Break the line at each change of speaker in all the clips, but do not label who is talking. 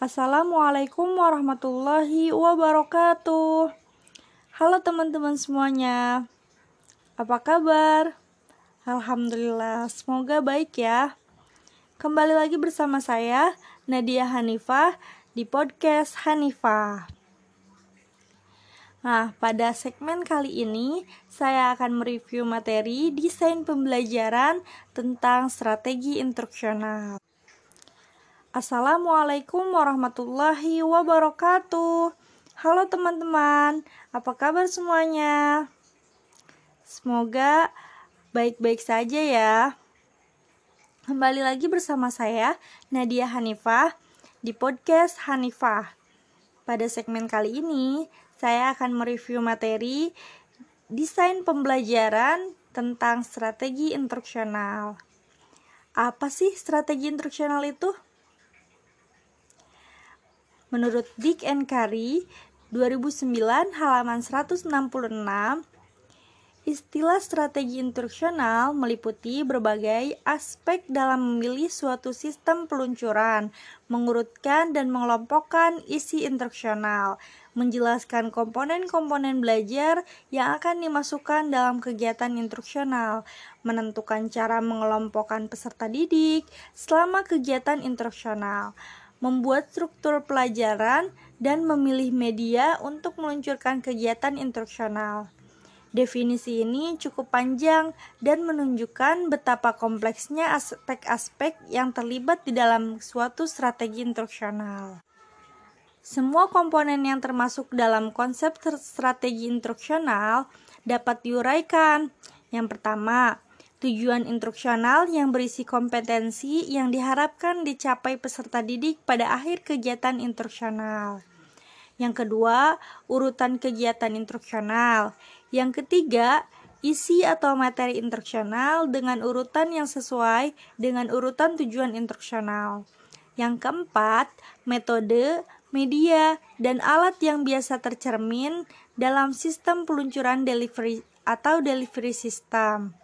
Assalamualaikum warahmatullahi wabarakatuh. Halo teman-teman semuanya. Apa kabar? Alhamdulillah, semoga baik ya. Kembali lagi bersama saya Nadia Hanifah di podcast Hanifah. Nah, pada segmen kali ini saya akan mereview materi desain pembelajaran tentang strategi instruksional. Assalamualaikum warahmatullahi wabarakatuh. Halo teman-teman, apa kabar semuanya? Semoga baik-baik saja ya. Kembali lagi bersama saya Nadia Hanifah di podcast Hanifah. Pada segmen kali ini, saya akan mereview materi desain pembelajaran tentang strategi instruksional. Apa sih strategi instruksional itu? Menurut Dick and Curry 2009 halaman 166 Istilah strategi instruksional meliputi berbagai aspek dalam memilih suatu sistem peluncuran, mengurutkan dan mengelompokkan isi instruksional, menjelaskan komponen-komponen belajar yang akan dimasukkan dalam kegiatan instruksional, menentukan cara mengelompokkan peserta didik selama kegiatan instruksional, membuat struktur pelajaran, dan memilih media untuk meluncurkan kegiatan instruksional. Definisi ini cukup panjang dan menunjukkan betapa kompleksnya aspek-aspek yang terlibat di dalam suatu strategi instruksional. Semua komponen yang termasuk dalam konsep strategi instruksional dapat diuraikan. Yang pertama, Tujuan instruksional yang berisi kompetensi yang diharapkan dicapai peserta didik pada akhir kegiatan instruksional. Yang kedua, urutan kegiatan instruksional. Yang ketiga, isi atau materi instruksional dengan urutan yang sesuai dengan urutan tujuan instruksional. Yang keempat, metode, media, dan alat yang biasa tercermin dalam sistem peluncuran delivery atau delivery system.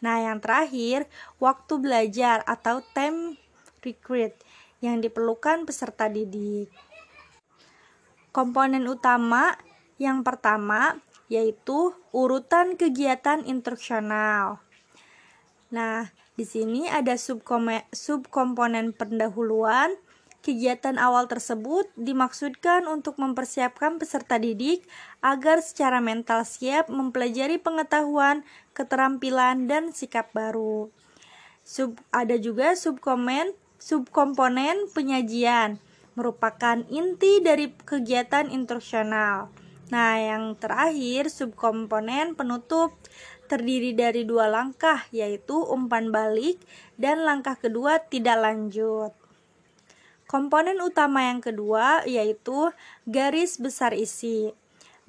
Nah, yang terakhir, waktu belajar atau time recruit yang diperlukan peserta didik. Komponen utama yang pertama yaitu urutan kegiatan instruksional. Nah, di sini ada subkomponen pendahuluan, Kegiatan awal tersebut dimaksudkan untuk mempersiapkan peserta didik agar secara mental siap mempelajari pengetahuan, keterampilan, dan sikap baru. Sub, ada juga subkomen, subkomponen penyajian, merupakan inti dari kegiatan instruksional. Nah, yang terakhir, subkomponen penutup terdiri dari dua langkah, yaitu umpan balik dan langkah kedua tidak lanjut. Komponen utama yang kedua yaitu garis besar isi.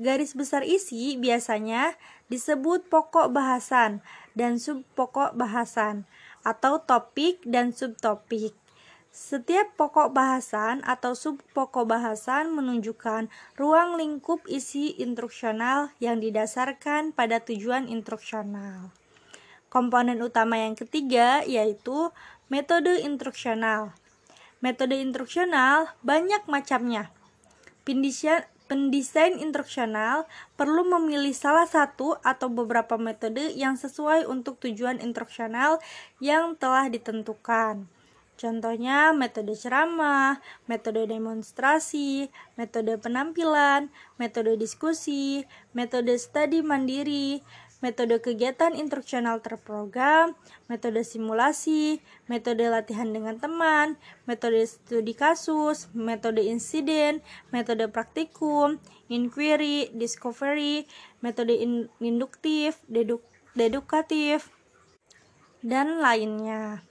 Garis besar isi biasanya disebut pokok bahasan dan subpokok bahasan atau topik dan subtopik. Setiap pokok bahasan atau subpokok bahasan menunjukkan ruang lingkup isi instruksional yang didasarkan pada tujuan instruksional. Komponen utama yang ketiga yaitu metode instruksional. Metode instruksional banyak macamnya. Pendesain, pendesain instruksional perlu memilih salah satu atau beberapa metode yang sesuai untuk tujuan instruksional yang telah ditentukan. Contohnya metode ceramah, metode demonstrasi, metode penampilan, metode diskusi, metode studi mandiri, metode kegiatan instruksional terprogram, metode simulasi, metode latihan dengan teman, metode studi kasus, metode insiden, metode praktikum, inquiry, discovery, metode induktif, deduk dedukatif, dan lainnya.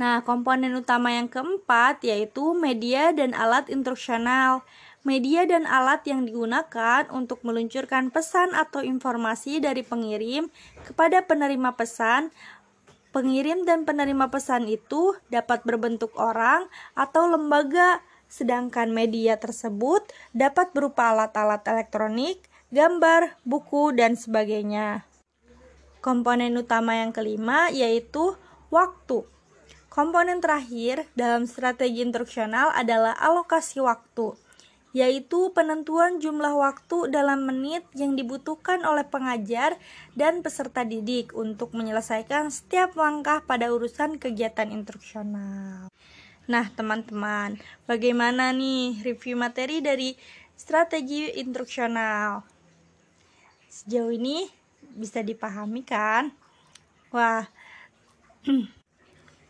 Nah, komponen utama yang keempat yaitu media dan alat instruksional media dan alat yang digunakan untuk meluncurkan pesan atau informasi dari pengirim kepada penerima pesan. Pengirim dan penerima pesan itu dapat berbentuk orang atau lembaga, sedangkan media tersebut dapat berupa alat-alat elektronik, gambar, buku, dan sebagainya. Komponen utama yang kelima yaitu waktu. Komponen terakhir dalam strategi instruksional adalah alokasi waktu, yaitu penentuan jumlah waktu dalam menit yang dibutuhkan oleh pengajar dan peserta didik untuk menyelesaikan setiap langkah pada urusan kegiatan instruksional. Nah, teman-teman, bagaimana nih review materi dari strategi instruksional? Sejauh ini bisa dipahami kan? Wah,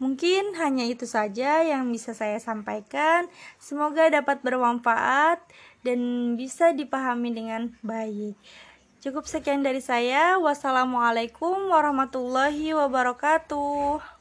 mungkin hanya itu saja yang bisa saya sampaikan. Semoga dapat bermanfaat dan bisa dipahami dengan baik. Cukup sekian dari saya. Wassalamualaikum warahmatullahi wabarakatuh.